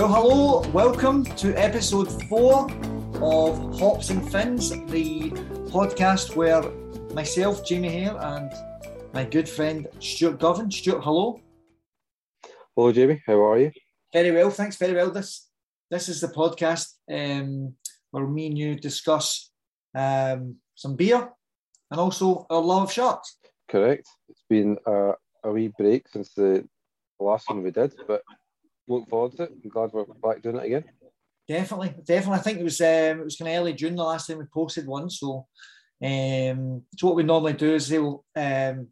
Well, hello, welcome to episode four of Hops and Fins, the podcast where myself, Jamie Hare, and my good friend Stuart Govan. Stuart, hello. Hello, Jamie. How are you? Very well, thanks. Very well. This this is the podcast um, where me and you discuss um, some beer and also our love of sharks. Correct. It's been a, a wee break since the last one we did, but look forward to it. I'm glad we're back doing it again. Definitely, definitely. I think it was um, it was kind of early June the last time we posted one. So, um, so what we normally do is we'll um,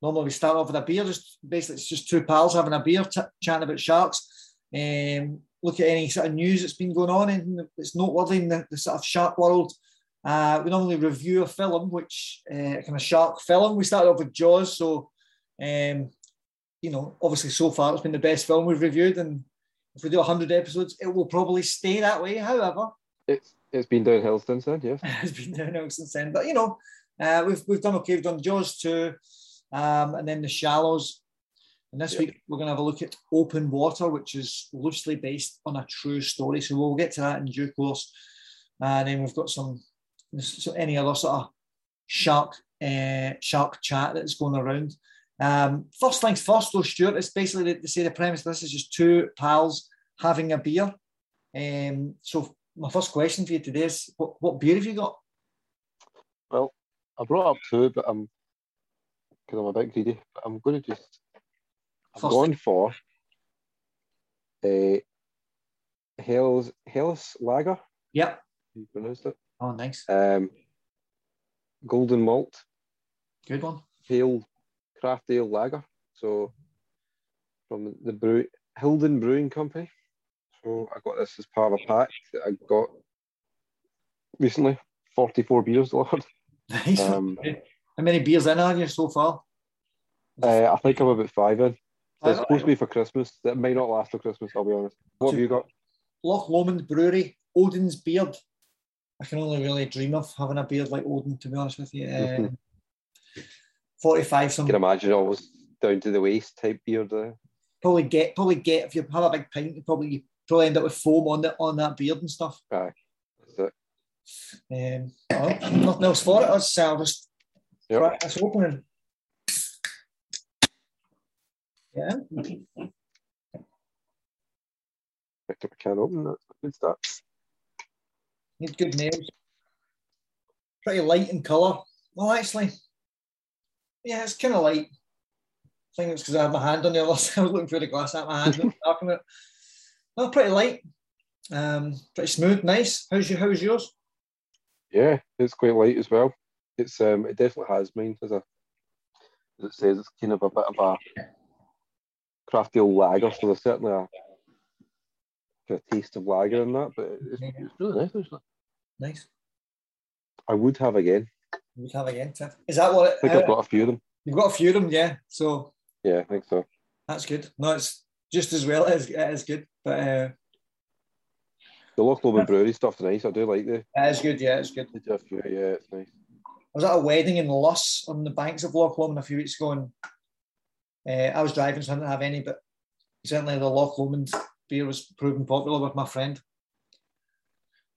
normally we start off with a beer. Just basically, it's just two pals having a beer, t- chatting about sharks. Um, look at any sort of news that's been going on and it's noteworthy in the, the sort of shark world. Uh, we normally review a film, which uh, kind of shark film. We started off with Jaws, so um, you know, obviously so far it's been the best film we've reviewed, and if we do hundred episodes, it will probably stay that way. However, it's it's been downhill since then. Yes, it's been downhill since then. But you know, uh, we've we've done okay. We've done Jaws two, um, and then The Shallows. And this yep. week we're going to have a look at Open Water, which is loosely based on a true story. So we'll get to that in due course. And then we've got some so any other sort of shark uh, shark chat that's going around. Um, first things first, though, Stuart. It's basically to say the premise. This is just two pals having a beer. Um, so my first question for you today is, what, what beer have you got? Well, I brought up two, but I'm because I'm a bit greedy. But I'm going to just I'm going for a uh, Hell's Helles Lager. Yep. You pronounced it. Oh, nice. Um, golden malt. Good one. Pale craft ale lager. So from the brew Hilden Brewing Company. So I got this as part of a pack that I got recently. 44 beers, Lord. Nice. Um, How many beers in are you so far? Uh, I think I'm about five in. It's supposed to be for Christmas. That may not last for Christmas, I'll be honest. What have you got? Loch Lomond Brewery, Odin's Beard. I can only really dream of having a beard like Odin, to be honest with you. Um, 45 some. I can imagine always down to the waist type beard there. Probably get, probably get, if you have a big pint, you probably, probably end up with foam on, the, on that beard and stuff. Aye, that's it. Um, oh, nothing else for it. I'll just yep. crack this open and yeah. Picked up a can open. That's a good start. Need good nails. Pretty light in colour. Well, actually, yeah, it's kind of light. I think it's because I had my hand on the other side. I was looking through the glass at my hand, talking it. No, pretty light. Um, pretty smooth, nice. How's your how's yours? Yeah, it's quite light as well. It's um, it definitely has mine as a as it says, it's kind of a bit of a crafty old lager, so there's certainly a kind of taste of lager in that, but it's, it's really nice actually. Nice. I would have again. You would have again, Tiff. Is that what? It, I think uh, I've got a few of them. You've got a few of them, yeah. So. Yeah, I think so. That's good. No, it's just as well as it is good, but. Uh, the Loch Lomond Brewery stuff's nice. I do like the. It is good, yeah, it's good. Yeah, it's nice. I was at a wedding in Luss on the banks of Loch Lomond a few weeks ago, and uh, I was driving, so I didn't have any, but certainly the Loch Lomond beer was proving popular with my friend.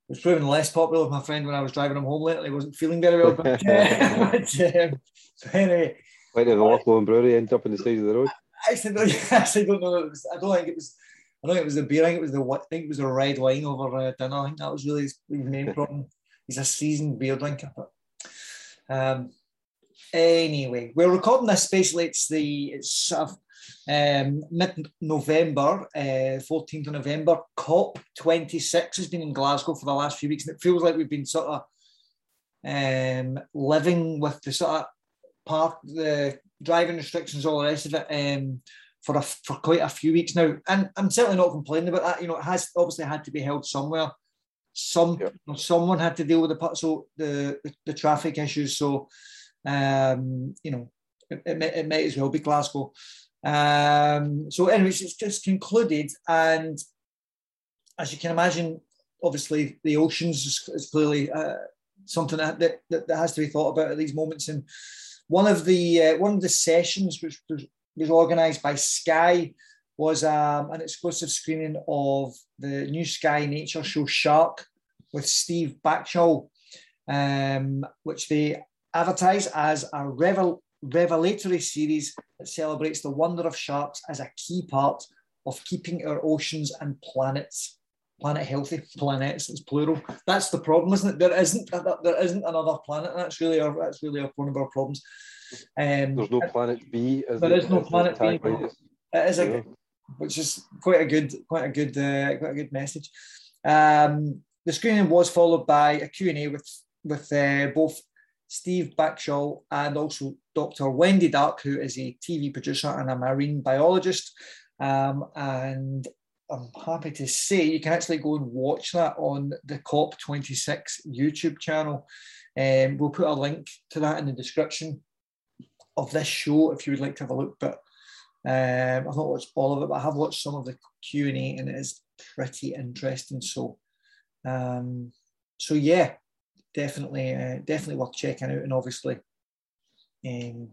Was proving less popular with my friend when I was driving him home lately. He wasn't feeling very well. But, but um, so anyway. Went to the Loch Brewery, ended up on the side of the road. I actually don't, I actually don't know. Was, I don't think it was. I don't think it was the beer. I think it was the. I think it was a red wine over uh, dinner. I think that was really his main problem. He's a seasoned beer drinker, but um, Anyway, we're recording this basically. It's the it's sort of um, mid November, uh, 14th of November. COP 26 has been in Glasgow for the last few weeks, and it feels like we've been sort of um, living with the sort of park, the driving restrictions, all the rest of it. Um, for a, for quite a few weeks now, and I'm certainly not complaining about that. You know, it has obviously had to be held somewhere. Some yep. someone had to deal with the so the, the, the traffic issues. So um, you know, it, it, may, it may as well be Glasgow. Um, so, anyways, it's just concluded, and as you can imagine, obviously the oceans is, is clearly uh, something that, that, that has to be thought about at these moments. And one of the uh, one of the sessions which was, was organised by Sky was um, an exclusive screening of the new Sky Nature show Shark with Steve Backshall, um, which they advertise as a revel- revelatory series that celebrates the wonder of sharks as a key part of keeping our oceans and planets planet healthy planets it's plural. That's the problem isn't it? There isn't there isn't another planet that's really our that's really our, one of our problems. Um, there's no planet b there is no planet b. it is a, which is quite a good quite a good uh, quite a good message. Um, the screening was followed by a q&a with with uh, both Steve Backshall and also Dr. Wendy Darke, who is a TV producer and a marine biologist. Um, and I'm happy to say you can actually go and watch that on the COP26 YouTube channel. Um, we'll put a link to that in the description of this show if you would like to have a look. But um, I've not watched all of it, but I have watched some of the Q and A, and it is pretty interesting. So, um, so yeah, definitely, uh, definitely worth checking out, and obviously, um,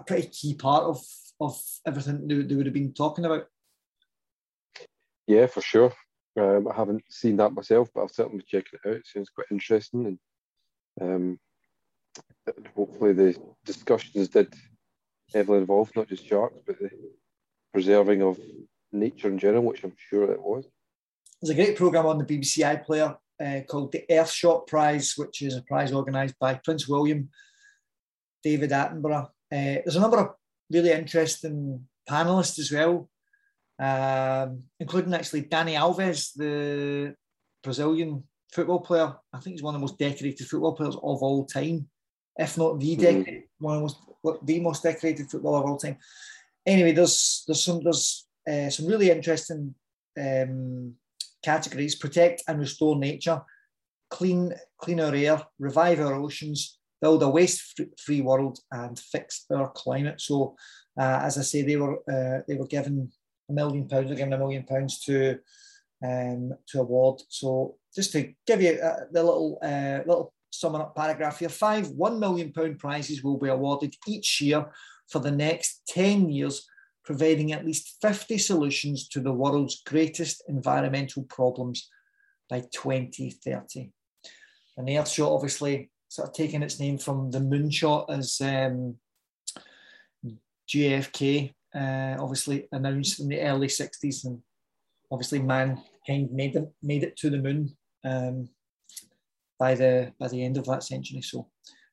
a pretty key part of of everything they, they would have been talking about. Yeah, for sure. Um, I haven't seen that myself, but I'll certainly be checking it out. It sounds quite interesting, and um, hopefully the discussions did heavily involve not just sharks, but the preserving of nature in general, which I'm sure it was. There's a great program on the BBC iPlayer uh, called the Earthshot Prize, which is a prize organised by Prince William, David Attenborough. Uh, there's a number of really interesting panelists as well, um, including actually Dani Alves, the Brazilian football player. I think he's one of the most decorated football players of all time, if not the mm-hmm. one of the most, the most decorated footballer of all time. Anyway, there's there's some there's uh, some really interesting um, categories: protect and restore nature, clean cleaner air, revive our oceans, build a waste-free world, and fix our climate. So, uh, as I say, they were uh, they were given a million pounds. They're giving a million pounds to um, to award. So, just to give you uh, the little uh, little summing up paragraph here, five one million pound prizes will be awarded each year for the next ten years providing at least 50 solutions to the world's greatest environmental problems by 2030. And the Earthshot obviously sort of taking its name from the moonshot as um, JFK uh, obviously announced in the early 60s and obviously mankind made it, made it to the moon um, by the by the end of that century. So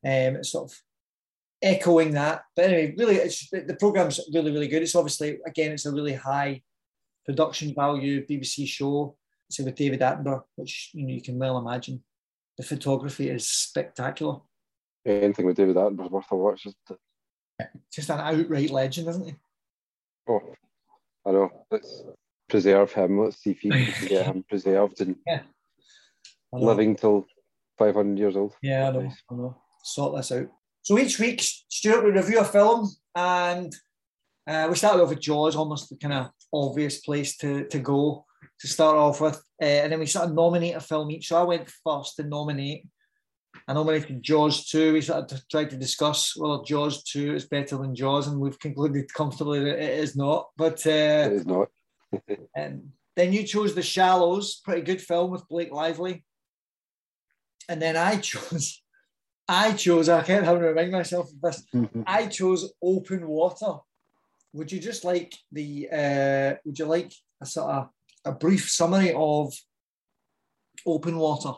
um, it's sort of echoing that. But anyway, really, it's, the program's really, really good. It's obviously, again, it's a really high production value BBC show. So with David Attenborough, which you know you can well imagine. The photography is spectacular. Anything with David Attenborough worth a watch. Just an outright legend, isn't he? Oh, I know. Let's preserve him. Let's see if he can get him preserved and yeah. living till 500 years old. Yeah, I know. I know. Sort this out. So each week, Stuart will review a film, and uh, we started off with Jaws, almost the kind of obvious place to, to go to start off with. Uh, and then we sort of nominate a film each. So I went first to nominate. I nominated Jaws 2. We sort of tried to discuss whether Jaws 2 is better than Jaws, and we've concluded comfortably that it is not. But uh, it is not. and then you chose The Shallows, pretty good film with Blake Lively. And then I chose I chose, I can't help but remind myself of this. I chose open water. Would you just like the, uh, would you like a sort of a brief summary of open water?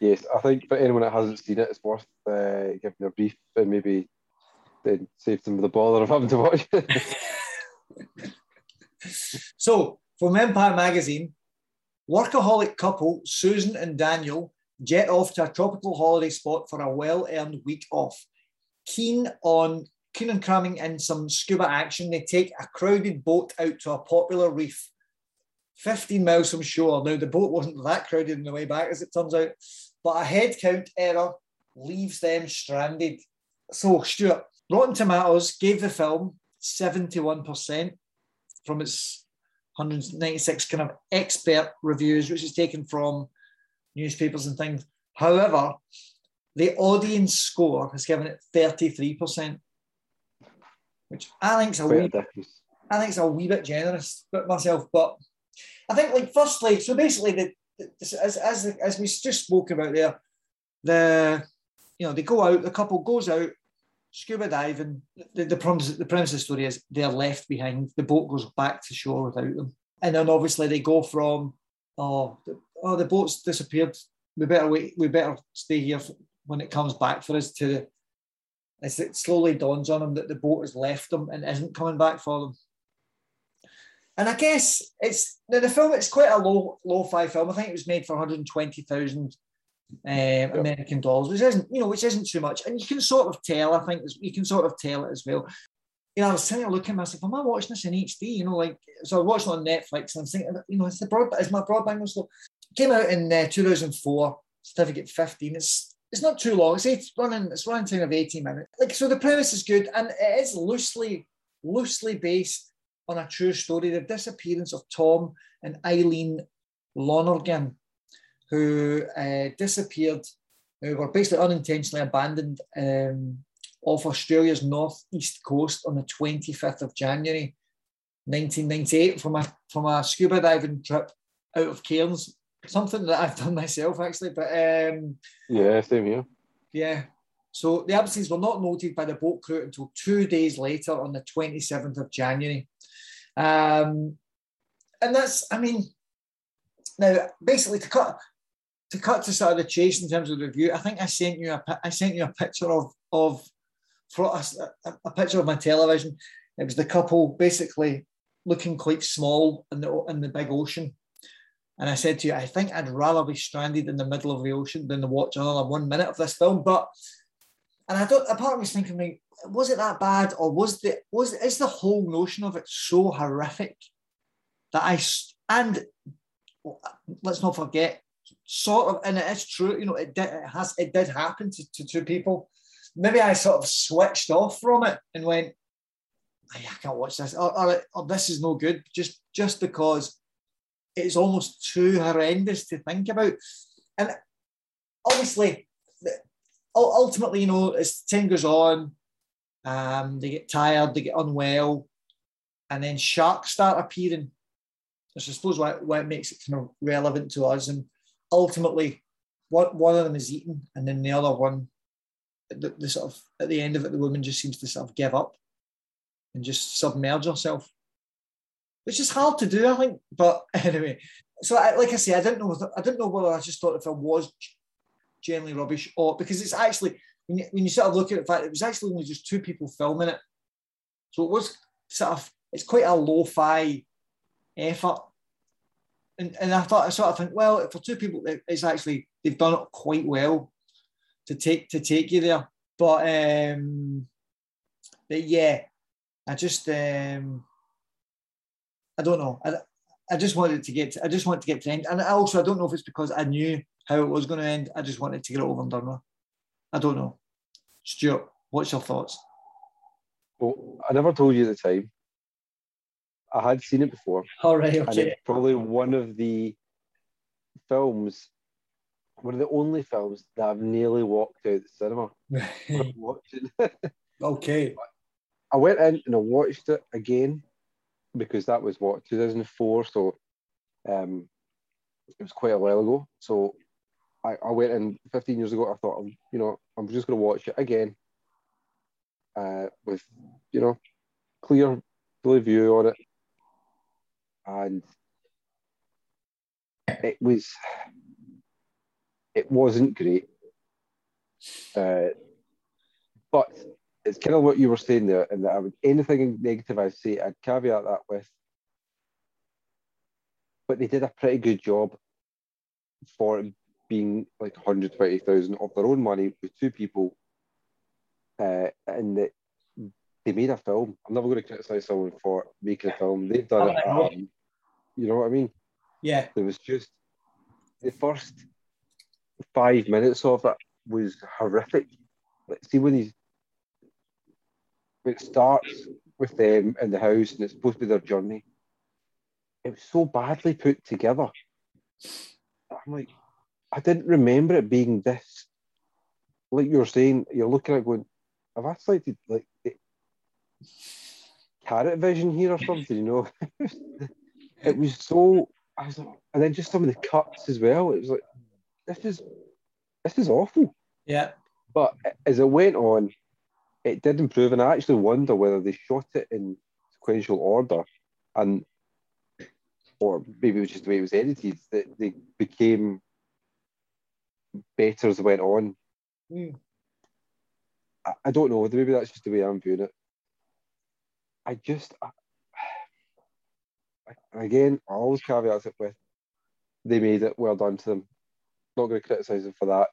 Yes, I think for anyone that hasn't seen it, it's worth uh, giving a brief and maybe then save them the bother of having to watch it. so, from Empire Magazine, workaholic couple Susan and Daniel jet off to a tropical holiday spot for a well-earned week off. Keen on keen on cramming in some scuba action, they take a crowded boat out to a popular reef, 15 miles from shore. Now the boat wasn't that crowded on the way back, as it turns out, but a head count error leaves them stranded. So Stuart, Rotten Tomatoes gave the film 71% from its 196 kind of expert reviews, which is taken from newspapers and things. However, the audience score has given it 33%, which I think is a wee, I think it's a wee bit generous but myself. But I think, like, firstly, so basically, the, the as, as, as we just spoke about there, the you know they go out, the couple goes out, scuba diving. The, the premise the premise of the story is they're left behind. The boat goes back to shore without them, and then obviously they go from oh the, oh the boat's disappeared. We better wait. We better stay here when it comes back for us to. As it slowly dawns on them that the boat has left them and isn't coming back for them. And I guess it's now the film. It's quite a low low-fi film. I think it was made for 120,000 um, American dollars, which isn't you know which isn't too much. And you can sort of tell. I think you can sort of tell it as well. You know, I was sitting there looking, was like, am I watching this in HD? You know, like so I watched it on Netflix, and I'm thinking, you know, it's the broadband, is my broadband slow? Came out in uh, 2004, certificate 15. It's it's not too long. It's eight, running. It's running time of 18 minutes. Like so, the premise is good, and it is loosely loosely based on a true story the disappearance of Tom and Eileen Lonergan, who uh, disappeared, who were basically unintentionally abandoned um, off Australia's northeast coast on the 25th of January 1998 from a, from a scuba diving trip out of Cairns. Something that I've done myself actually, but um, yeah, same here. Yeah, so the absences were not noted by the boat crew until two days later on the 27th of January. Um, and that's, I mean, now basically to cut to cut to sort of the chase in terms of the review, I think I sent you a I sent you a picture of of for a, a picture of my television. It was the couple basically looking quite small in the in the big ocean. And I said to you, I think I'd rather be stranded in the middle of the ocean than to watch another one minute of this film. But and I don't. A part of me thinking, like, was it that bad, or was the was is the whole notion of it so horrific that I and let's not forget, sort of, and it is true. You know, it did it has it did happen to, to two people. Maybe I sort of switched off from it and went, I can't watch this, or, or, or this is no good, just just because it's almost too horrendous to think about, and obviously ultimately, you know, as time goes on, um, they get tired, they get unwell, and then sharks start appearing. Which I suppose why, why it makes it kind of relevant to us. And ultimately, what one of them is eaten, and then the other one, the, the sort of at the end of it, the woman just seems to sort of give up and just submerge herself, which is hard to do, I think. But anyway, so I, like I say, I didn't know. I didn't know whether I just thought if I was generally rubbish, or because it's actually when you, when you sort of look at it, fact, it was actually only just two people filming it, so it was sort of it's quite a lo-fi effort. And, and I thought I sort of think, well, for two people, it's actually they've done it quite well to take to take you there. But um, but yeah, I just um, I don't know. I, I just wanted to get I just wanted to get to end, and I also I don't know if it's because I knew how it was going to end. I just wanted to get it over and done with. I don't know. Stuart, what's your thoughts? Well, I never told you at the time. I had seen it before. All right, okay. Probably one of the films, one of the only films that I've nearly walked out the cinema watching. okay. I went in and I watched it again because that was what 2004, so um, it was quite a while ago. So I, I went in 15 years ago. I thought, you know, I'm just going to watch it again uh, with, you know, clear, clear view on it. And it was, it wasn't great. Uh, but it's kind of what you were saying there, and that I would anything negative I say, I'd caveat that with. But they did a pretty good job for being like 120,000 of their own money with two people, uh, and that they made a film. I'm never going to criticize someone for making a film. They've done it. Um, you know what I mean? Yeah. It was just the first five minutes of it was horrific. Like, see when he's it starts with them in the house and it's supposed to be their journey. It was so badly put together. I'm like, I didn't remember it being this like you were saying, you're looking at going, have I selected like the carrot vision here or something? You know, it was so. I was like, and then just some of the cuts as well. It was like, this is this is awful. Yeah. But as it went on, it did improve, and I actually wonder whether they shot it in sequential order, and or maybe it was just the way it was edited that they became better as it went on. Mm. I, I don't know. Maybe that's just the way I'm viewing it. I just, I, I- again, I always caveat it with they made it. Well done to them. Not going to criticize them for that.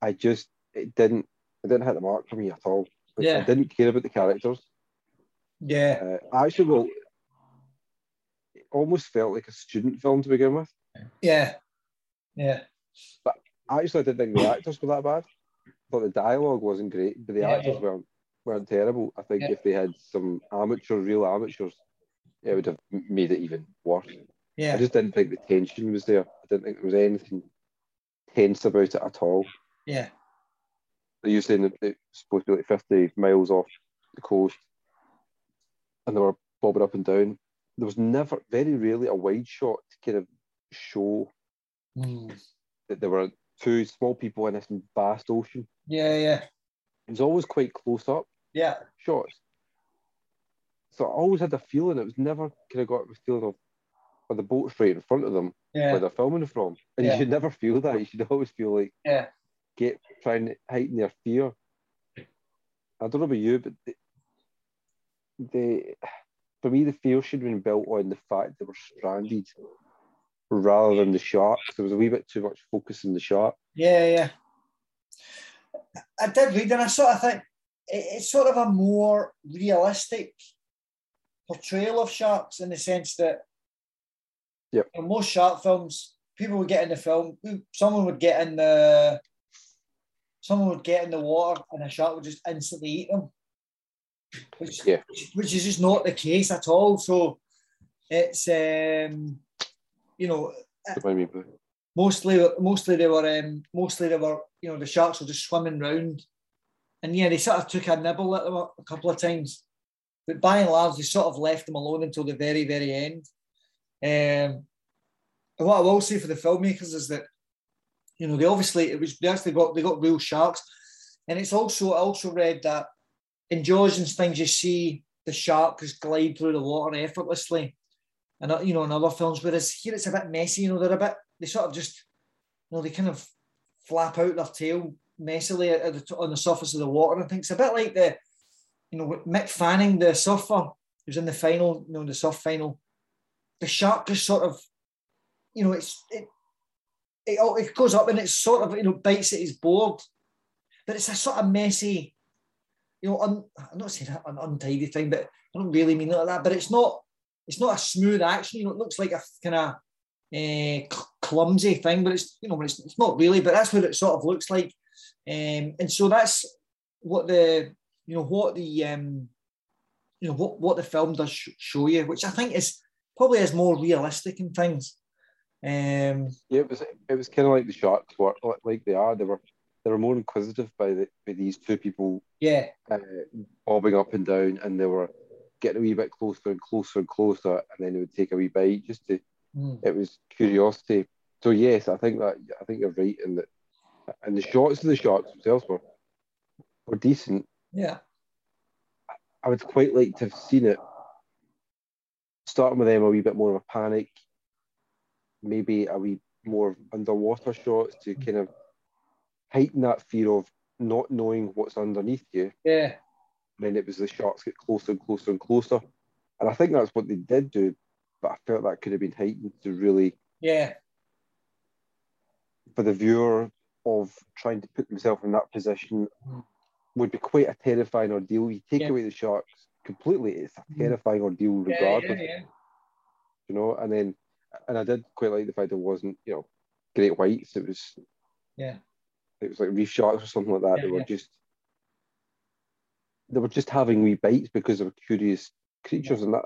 I just, it didn't, it didn't hit the mark for me at all. Like, I didn't care about the characters. Yeah. Uh, I actually, well, it almost felt like a student film to begin with. Yeah. Yeah. I actually I didn't think the actors were that bad. But the dialogue wasn't great, but the Yeah. actors weren't weren't terrible. I think Yeah. if they had some amateur, real amateurs, it would have made it even worse. Yeah. I just didn't think the tension was there. I didn't think there was anything tense about it at all. Yeah. They used saying that it's supposed to be like 50 miles off the coast and they were bobbing up and down. There was never, very rarely, a wide shot to kind of show Mm. that there were two small people in this vast ocean. Yeah. Yeah. It was always quite close up Yeah. shots. So I always had the feeling it was never kind of got the feeling of, or the boat's right in front of them where they're filming from. And Yeah. you should never feel that. You should always feel like Yeah. Get trying to heighten their fear. I don't know about you, but the, the for me the fear should have been built on the fact they were stranded rather than the sharks. There was a wee bit too much focus on the shark. Yeah, yeah. I did read, and I sort of think it's sort of a more realistic portrayal of sharks in the sense that Yep. in most shark films, people would get in the film, someone would get in the someone would get in the water and a shark would just instantly eat them. Which, Yeah. which is just not the case at all. So it's um, you know, me mostly mostly they were um, mostly they were you know the sharks were just swimming round and yeah they sort of took a nibble at them a, a couple of times but by and large they sort of left them alone until the very very end um, and what I will say for the filmmakers is that you know they obviously it was they actually got they got real sharks. And it's also I also read that in Jaws things you see the shark just glide through the water effortlessly. And you know in other films whereas here it's a bit messy you know they're a bit they sort of just you know they kind of flap out their tail messily the, on the surface of the water and things. It's a bit like the you know Mick Fanning the surfer who's in the final you know the surf final. The shark just sort of you know it's it it, it goes up and it sort of you know bites at his board but it's a sort of messy you know un, I'm not saying an untidy thing but I don't really mean it like that but it's not it's not a smooth action you know it looks like a kind of uh, clumsy thing, but it's you know it's, it's not really, but that's what it sort of looks like, um, and so that's what the you know what the um, you know what what the film does sh- show you, which I think is probably is more realistic in things. Um, Yeah, it was it was kind of like the sharks were like- they are. They were they were more inquisitive by the by these two people yeah, uh, bobbing up and down, and they were getting a wee bit closer and closer and closer, and then they would take a wee bite just to. Mm. It was curiosity. So yes, I think that I think you're right in that, and the shots of the sharks themselves were were decent. yeah, I would quite like to have seen it starting with them a wee bit more of a panic, maybe a wee more underwater shots to kind of heighten that fear of not knowing what's underneath you. yeah, then it was the sharks get closer and closer and closer. And I think that's what they did do, but I felt that could have been heightened to really, yeah, for the viewer of trying to put themselves in that position, Mm. would be quite a terrifying ordeal. You take Yeah. away the sharks completely, it's a Mm. terrifying ordeal yeah, regardless, yeah, you know. And then, and I did quite like the fact it wasn't, you know, great whites. It was, Yeah. it was like reef sharks or something like that. Yeah, they were yeah. just, they were just having wee bites because they were curious creatures, and that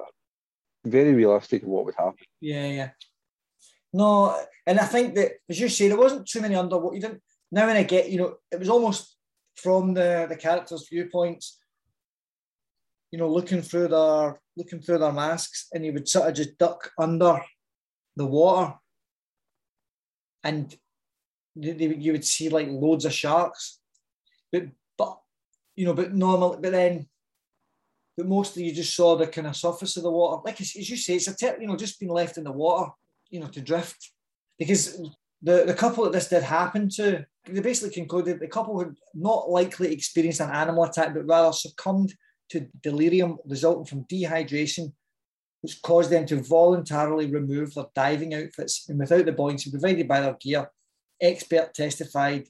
very realistic of what would happen. yeah, yeah. No, and I think that as you say, there wasn't too many underwater. You didn't. now and again, you know, it was almost from the the characters' viewpoints. You know, looking through their looking through their masks, and he would sort of just duck under the water, and they, they, you would see like loads of sharks, but but you know, but normally, but then but mostly you just saw the kind of surface of the water. Like as, you say, it's a you know just being left in the water, you know, to drift. Because the the couple that this did happen to, they basically concluded the couple had not likely experienced an animal attack, but rather succumbed to delirium resulting from dehydration, which caused them to voluntarily remove their diving outfits and without the buoyancy provided by their gear. Expert testified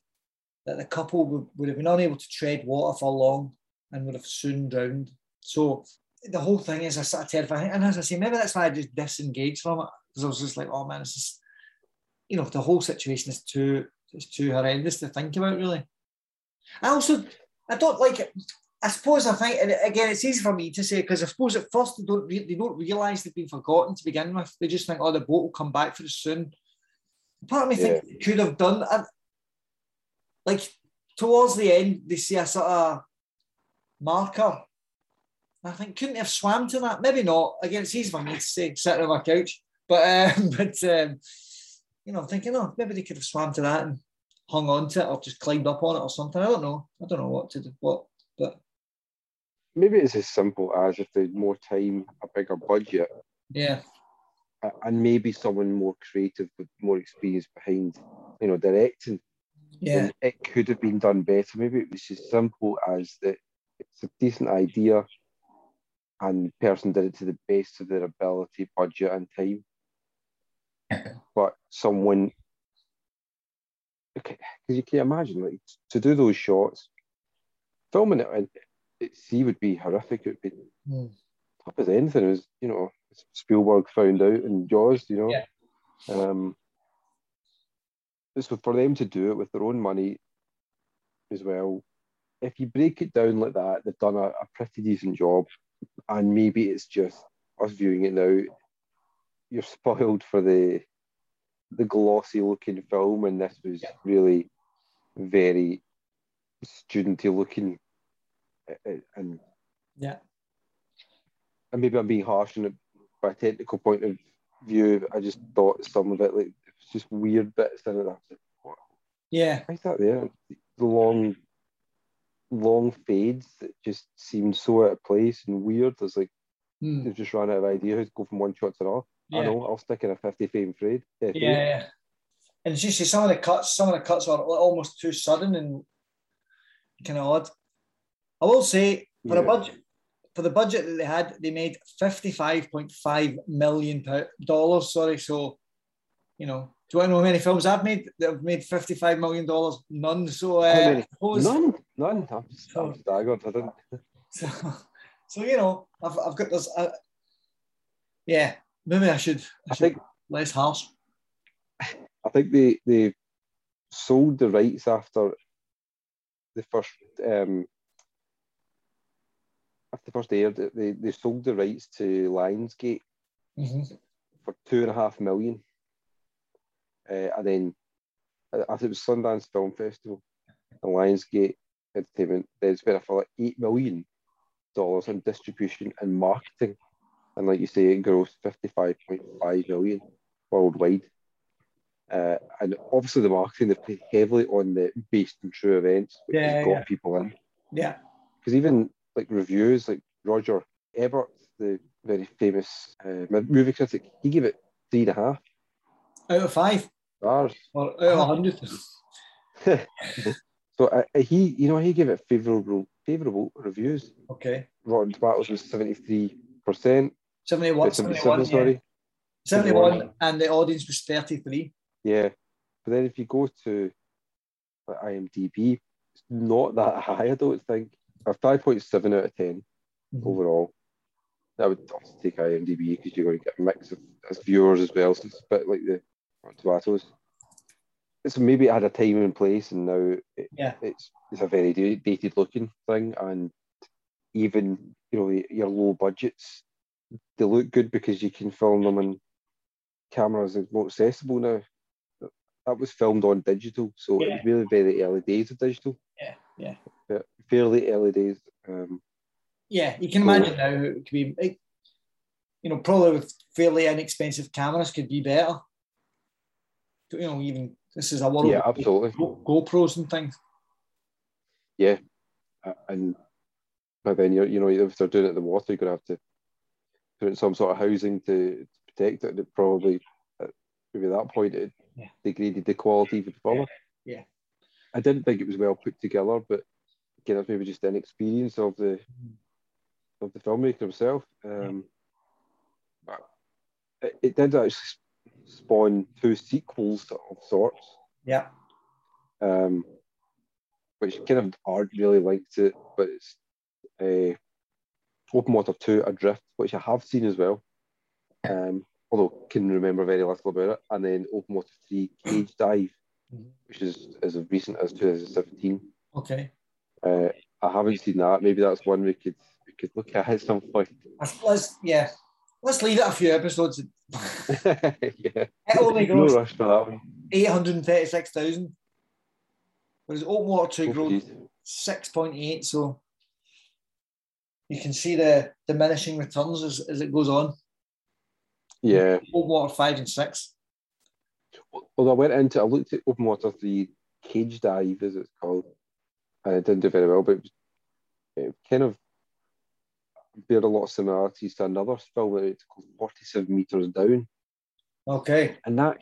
that the couple would, would have been unable to tread water for long and would have soon drowned. So the whole thing is a sort of terrifying. And as I say, maybe that's why I just disengaged from it because I was just like, oh man, it's just, you know, the whole situation is too, it's too horrendous to think about, really. I also, I don't like it. I suppose I think, and again, it's easy for me to say because I suppose at first they don't they don't realise they've been forgotten to begin with. They just think, oh, the boat will come back for us soon. Part of me yeah. think could have done, I, like towards the end, they see a sort of marker I think couldn't have swam to that. Maybe not. Again, it's easy for me to say sitting on my couch, but um, but um, you know, I'm thinking, oh, maybe they could have swam to that and hung on to it, or just climbed up on it, or something. I don't know. I don't know what to do. What, but maybe it's as simple as if they had more time, a bigger budget. Yeah. And maybe someone more creative with more experience behind, you know, directing. Yeah. it could have been done better. Maybe it was as simple as that it's a decent idea and the person did it to the best of their ability, budget, and time. but someone, because you can imagine, like to do those shots, filming it and it see would be horrific. It would be mm. tough as anything. It was, you know, Spielberg found out in Jaws, you know. Yeah. Um, so for them to do it with their own money as well, if you break it down like that, they've done a, a pretty decent job and maybe it's just us viewing it now. You're spoiled for the the glossy looking film, and this was really very studenty looking, and yeah, and maybe I'm being harsh on it by a technical point of view. I just thought some of it like it was just weird bits in it. I was like? Yeah, why is that there? The long long fades that just seemed so out of place and weird. It's like mm. they've just run out of ideas. Go from one shot to another. Yeah. I know. I'll stick in a fifty frame fade. Yeah, yeah. And you see, some of the cuts, some of the cuts are almost too sudden and kind of odd. I will say for yeah. a budget for the budget that they had, they made fifty five point five million dollars. Sorry, so you know do you want to know how many films I've made that have made $55 million? None. So, uh, None? None. I'm, so, I'm staggered. I didn't. So, so, you know, I've, I've got this. Uh, yeah, maybe I should, I, I should think less harsh. I think they, they sold the rights after the first um, after the first aired, they, they sold the rights to Lionsgate mm-hmm. for two and a half million. Uh, and then I think it was Sundance Film Festival and Lionsgate Entertainment. They spent a for like eight million dollars on distribution and marketing, and like you say, it grossed fifty-five point five million worldwide. Uh, and obviously, the marketing they played heavily on the based on true events, which yeah, got yeah. people in. Yeah, because even like reviews, like Roger Ebert, the very famous uh, movie critic, he gave it three and a half out of five. Stars. Or out of hundred. so uh, he, you know, he gave it favourable favourable reviews. Okay. Rotten Tomatoes was seventy three percent. 71, 71, sorry. Yeah. 71, and the audience was 33. Yeah. But then if you go to like, IMDb, it's not that high, I don't think. A 5.7 out of 10 mm-hmm. overall. That would obviously take IMDb because you're going to get a mix of as viewers as well. So it's a bit like the tomatoes. So maybe it had a time and place, and now it, yeah. it's it's a very dated looking thing, and even you know your low budgets, they look good because you can film them and cameras are more accessible now. That was filmed on digital, so it was really very early days of digital. Yeah, yeah. Yeah, fairly early days. Um, Yeah, you can Cool. imagine now it could be, it, you know, probably with fairly inexpensive cameras could be better. You know, even this is a world yeah, absolutely. GoPros and things. Uh, and but then you're, you know, if they're doing it in the water, you're gonna have to put in some sort of housing to, to protect it. And it probably at maybe at that point it Yeah. degraded the quality of the further. Yeah. I didn't think it was well put together, but again, that's maybe just an experience of the of the filmmaker himself. Um, but it, it did actually spawn two sequels of sorts Yeah, um, which kind of aren't really linked to it, but it's uh, Open Water 2 Adrift, which I have seen as well, um, although can remember very little about it, and then Open Water 3 Cage Dive, Mhm. which is as recent as 2017. okay. Uh, I haven't seen that. Maybe that's one we could we could look at at some point. Let's, yeah, let's leave it a few episodes. yeah, It only no rush for that one. eight hundred and thirty-six thousand. Whereas Open Water Two Oh, grows six point eight, so you can see the diminishing returns as, as it goes on. Yeah. Open Water Five and Six. Well, I went into, I looked at Open Water 3 Cage Dive, as it's called, and it didn't do very well, but it, was, it kind of bear a lot of similarities to another film that it's called 47 Meters Down, Okay, and that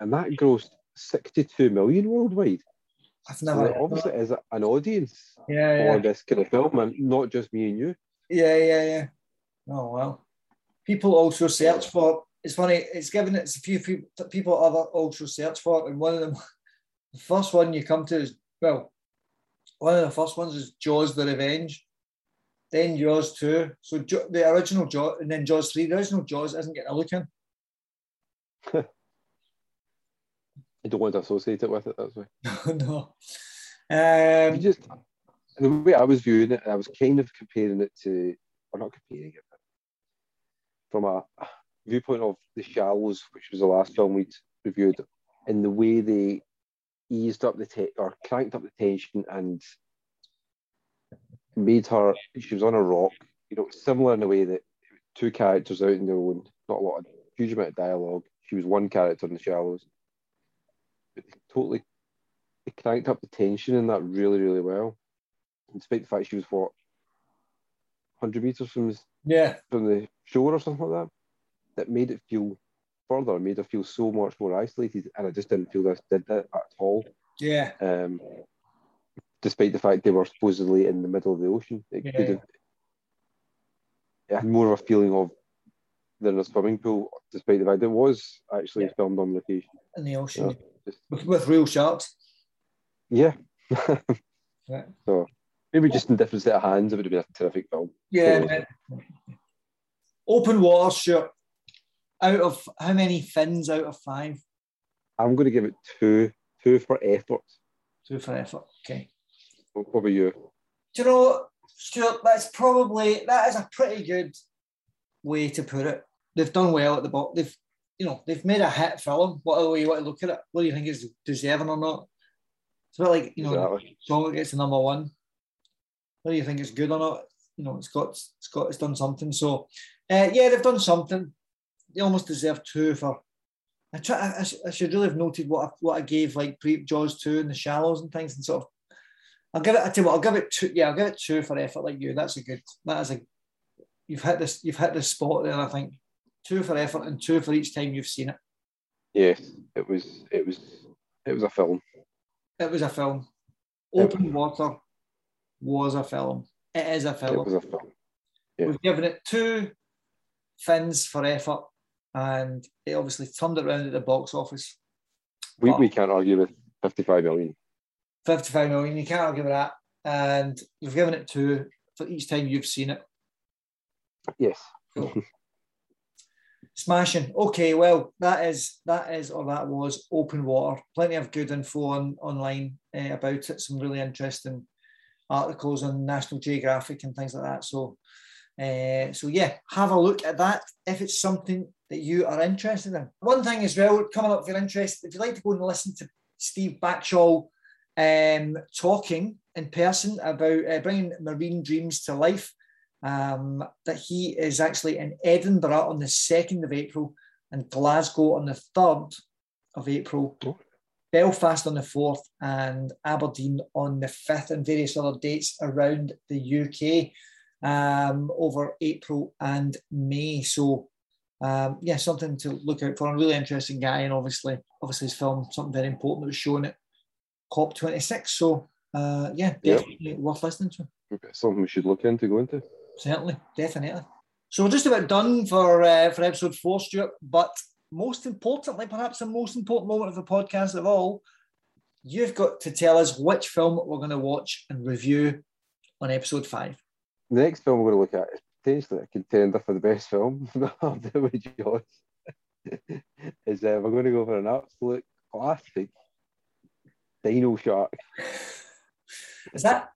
and that grossed 62 million worldwide. I've never. heard obviously that. is an audience Yeah, for yeah, this kind of film, and not just me and you. yeah, yeah, yeah. Oh well. People also search for. It's funny. It's given it's a few people. People other also search for and one of them, the first one you come to is well, one of the first ones is Jaws: The Revenge, then Jaws Two. So the original Jaws, and then Jaws Three. The original Jaws isn't getting a look in. I don't want to associate it with it. That's why. no. You Um, just the way I was viewing it, I was kind of comparing it to, or not comparing it, from a viewpoint of The Shallows, which was the last film we'd reviewed, in the way they eased up the te- or cranked up the tension and made her. She was on a rock, you know, similar in a way that two characters out in their own, not a lot of huge amount of dialogue. She was one character in The Shallows, but they totally they cranked up the tension in that really, really well. Despite the fact she was what, hundred meters from the, yeah, from the shore or something like that, that made it feel further, made her feel so much more isolated, and I just didn't feel this did that at all. yeah, Um, despite the fact they were supposedly in the middle of the ocean, it Yeah. could have. It had more of a feeling of than a swimming pool, despite the fact it was actually Yeah. filmed on location. in the ocean just- with, with real sharks. yeah. Yeah. So maybe just in different set of hands, it would have been a terrific film. Yeah. Open water, sure. Out of how many fins out of five? I'm going to give it two, two for effort. Two for effort. Okay. What what about you? Do you know, Stuart? That's probably that is a pretty good way to put it. They've done well at the bottom. They've, you know, they've made a hit film. Whatever way you want to look at it, what do you think is deserving or not? It's a bit like you know, Exactly. song that gets to number one. Whether you think it's good or not, you know, it's got it's got it's done something. So, uh, yeah, they've done something. They almost deserve two for. I try. I, I should really have noted what I, what I gave like pre Jaws two and the Shallows and things and sort of. I'll give it. I tell you what. I'll give it two. Yeah, I'll give it two for effort like you. That's a good. That is a. You've hit this. You've hit this spot there. I think two for effort and two for each time you've seen it. Yes, it was. It was. It was a film. It was a film. Open Water was a film. It is a film. It was a film. Yeah. We've given it two fins for effort, and it obviously turned it around at the box office. We, we can't argue with 55 million. 55 million, you can't argue with that. And you've given it two for each time you've seen it. Yes. Smashing. Okay, well, that is that is or that was open water. Plenty of good info on online uh, about it. Some really interesting articles on National Geographic and things like that. So Uh, so yeah, have a look at that if it's something that you are interested in. One thing as well, coming up for interest, if you'd like to go and listen to Steve Backshall um, talking in person about uh, bringing marine dreams to life, um, that he is actually in Edinburgh on the 2nd of April and Glasgow on the 3rd of April. Oh. Belfast on the 4th and Aberdeen on the 5th, and various other dates around the UK um, over April and May. So, um, yeah, something to look out for. A really interesting guy, and obviously, obviously, his film something very important that was shown at COP26. So, uh, yeah, definitely yep. worth listening to. Something we should look into, go into. Certainly, definitely. So we're just about done for uh, for episode four, Stuart. But most importantly, perhaps the most important moment of the podcast of all, you've got to tell us which film we're going to watch and review on episode five. The next film we're going to look at is potentially a contender for the best film. I'll do with yours. is uh, we're going to go for an absolute classic, Dino Shark. Is that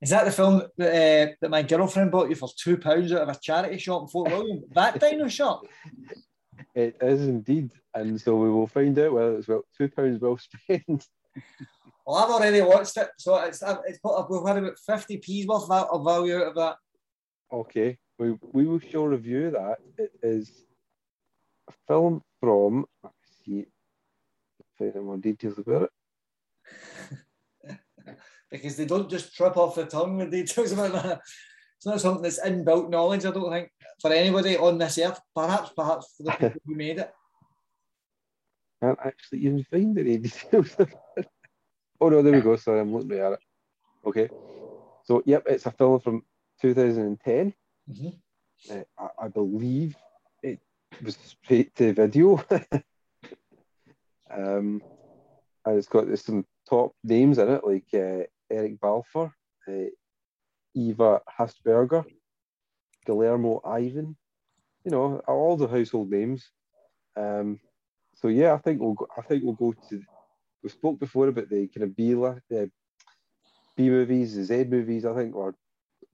is that the film that, uh, that my girlfriend bought you for two pounds out of a charity shop in Fort William? That Dino Shark. It is indeed, and so we will find out whether it's well two pounds well spent. Well, I've already watched it, so it's it's put up. We've had about fifty p's worth of value out of that. Okay, we we will show review that. It is a film from. Let's see, find out more details about it. because they don't just trip off the tongue with details about that. It's not something that's inbuilt knowledge. I don't think for anybody on this earth. Perhaps, perhaps for the people who made it. Can't actually even find any details. Oh no, there we go. Sorry, I'm looking at it. Okay, so yep, it's a film from 2010. Mm-hmm. Uh, I, I, believe it was straight to video. um, and it's got some top names in it, like uh, Eric Balfour, uh, Iva Hasperger, Guillermo Ivan, you know, all the household names. Um, so yeah, I think we'll go, I think we'll go to. We spoke before about the kind of B the B movies, the Z movies. I think, or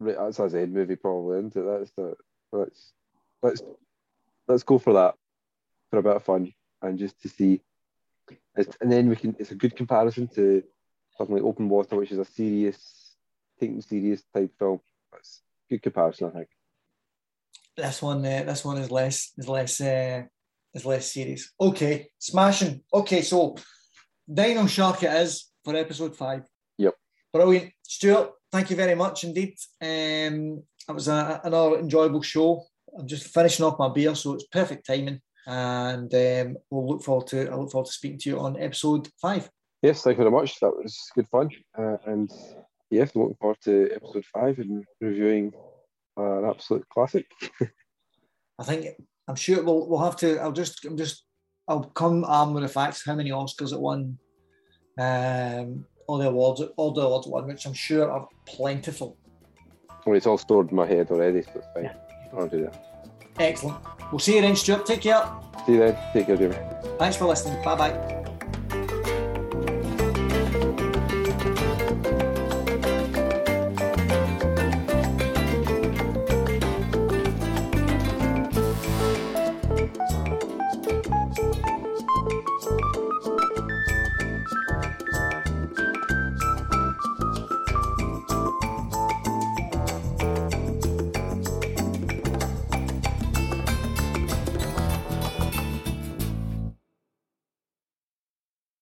that's a Z movie probably, isn't it? That's the let's let's let's go for that for a bit of fun and just to see. It's, and then we can. It's a good comparison to something like Open Water, which is a serious, taking serious type film. That's good comparison, I think this one uh, this one is less is less uh, is less serious. Okay, smashing. Okay, so Dino Shark it is for episode five. Yep. Brilliant, Stuart. Thank you very much indeed. Um, it was a, another enjoyable show. I'm just finishing off my beer, so it's perfect timing. And um, we'll look forward to I look forward to speaking to you on episode five. Yes, thank you very much. That was good fun. Uh, and yes, looking forward to episode five and reviewing an absolute classic. I think I'm sure we'll we'll have to. I'll just I'm just I'll come armed with the facts how many Oscars it won, um, all the awards, all the awards won, which I'm sure are plentiful. Well, it's all stored in my head already, so it's fine. Yeah. I'll do that. Excellent. We'll see you then, Stuart. Take care. See you then. Take care, Jimmy. Thanks for listening. Bye bye.